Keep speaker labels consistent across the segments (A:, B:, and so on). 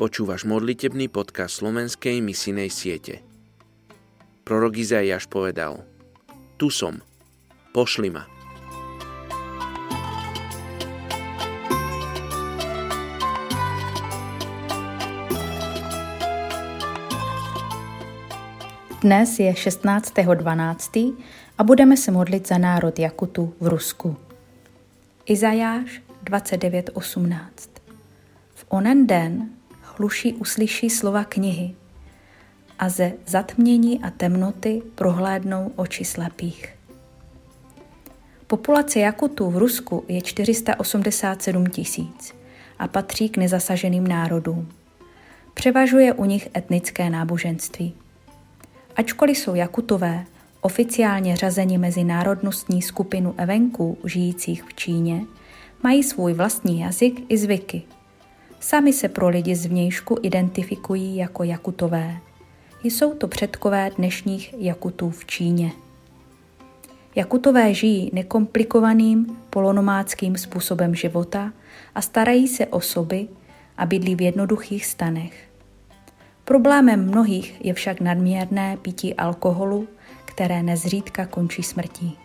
A: Počúvaš modlitebný podcast slovenskej misijnej siete. Prorok Izaiáš povedal Tu som, pošli ma.
B: Dnes je 16.12. a budeme se modlit za národ Jakutu v Rusku. Izajáš 29.18 V onen den hluší uslyší slova knihy a ze zatmění a temnoty prohlédnou oči slepých. Populace Jakutů v Rusku je 487 tisíc a patří k nezasaženým národům. Převažuje u nich etnické náboženství. Ačkoliv jsou Jakutové oficiálně řazeni mezi národnostní skupinu evenků žijících v Číně, mají svůj vlastní jazyk i zvyky. Sami se pro lidi z vnějšku identifikují jako Jakutové. Jsou to předkové dnešních Jakutů v Číně. Jakutové žijí nekomplikovaným polonomádským způsobem života a starají se o soby a bydlí v jednoduchých stanech. Problémem mnohých je však nadměrné pití alkoholu, které nezřídka končí smrtí.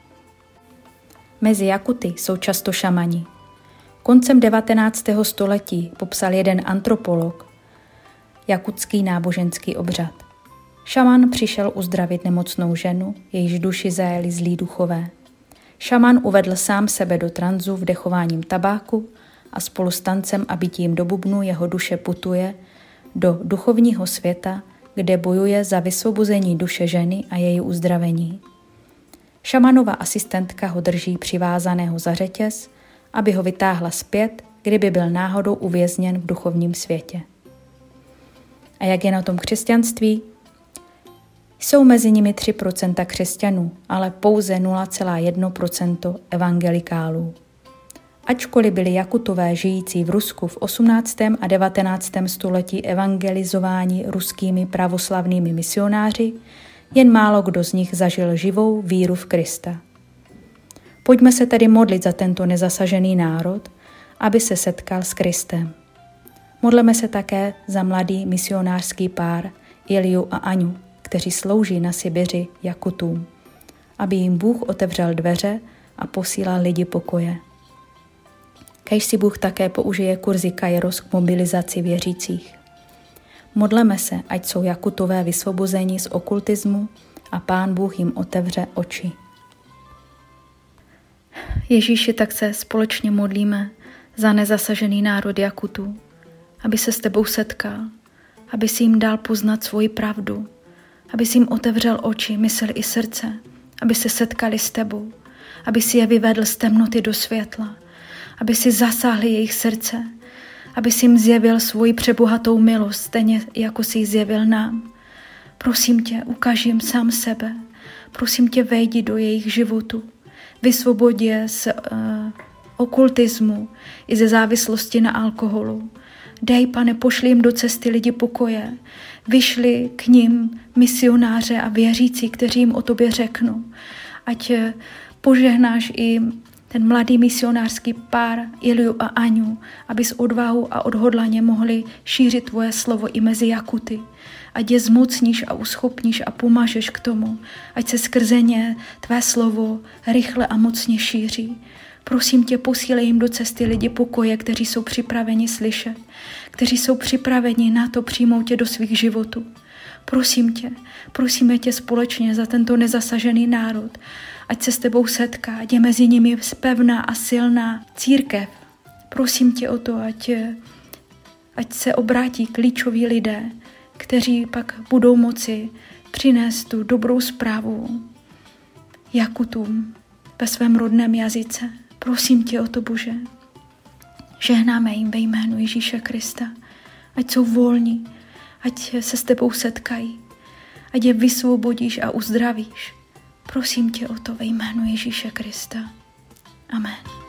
B: Mezi Jakuty jsou často šamani. Koncem 19. století popsal jeden antropolog jakutský náboženský obřad. Šaman přišel uzdravit nemocnou ženu, jejíž duši zajeli zlí duchové. Šaman uvedl sám sebe do tranzu vdechováním tabáku a spolu s tancem a bytím do bubnu jeho duše putuje do duchovního světa, kde bojuje za vysvobození duše ženy a její uzdravení. Šamanova asistentka ho drží přivázaného za řetěz, aby ho vytáhla zpět, kdyby byl náhodou uvězněn v duchovním světě. A jak je na tom křesťanství? Jsou mezi nimi 3% křesťanů, ale pouze 0,1% evangelikálů. Ačkoliv byli Jakutové žijící v Rusku v 18. a 19. století evangelizováni ruskými pravoslavnými misionáři, jen málo kdo z nich zažil živou víru v Krista. Pojďme se tedy modlit za tento nezasažený národ, aby se setkal s Kristem. Modleme se také za mladý misionářský pár Iliu a Aňu, kteří slouží na Sibiři Jakutům, aby jim Bůh otevřel dveře a posílal lidi pokoje. Kež si Bůh také použije kurzy Kairos k mobilizaci věřících. Modleme se, ať jsou Jakutové vysvobození z okultismu a Pán Bůh jim otevře oči. Ježíši, tak se společně modlíme za nezasažený národ Jakutů, aby se s tebou setkal, aby si jim dal poznat svoji pravdu, aby si jim otevřel oči, mysl i srdce, aby se setkali s tebou, aby si je vyvedl z temnoty do světla, aby si zasáhli jejich srdce, aby si jim zjevil svoji přebohatou milost, stejně jako si ji zjevil nám. Prosím tě, ukaž jim sám sebe. Prosím tě, vejdi do jejich životu. Vysvobodí je z uh, okultismu i ze závislosti na alkoholu. Dej, pane, pošli jim do cesty lidi pokoje. Vyšli k ním misionáře a věřící, kteří jim o tobě řeknou. Ať eh, požehnáš i ten mladý misionářský pár Iliu a Aňu, aby s odvahou a odhodlaně mohli šířit tvoje slovo i mezi Jakuty. Ať je zmocníš a uschopníš a pomážeš k tomu, ať se skrze ně tvé slovo rychle a mocně šíří. Prosím tě, posílej jim do cesty lidi pokoje, kteří jsou připraveni slyšet, kteří jsou připraveni na to přijmout tě do svých životů. Prosím tě, prosíme tě společně za tento nezasažený národ, ať se s tebou setká, ať je mezi nimi pevná a silná církev. Prosím tě o to, ať, ať se obrátí klíčoví lidé, kteří pak budou moci přinést tu dobrou zprávu Jakutům ve svém rodném jazyce. Prosím tě o to, Bože. Žehnáme jim ve jménu Ježíše Krista. Ať jsou volní, ať se s tebou setkají, ať je vysvobodíš a uzdravíš. Prosím tě o to ve jménu Ježíše Krista. Amen.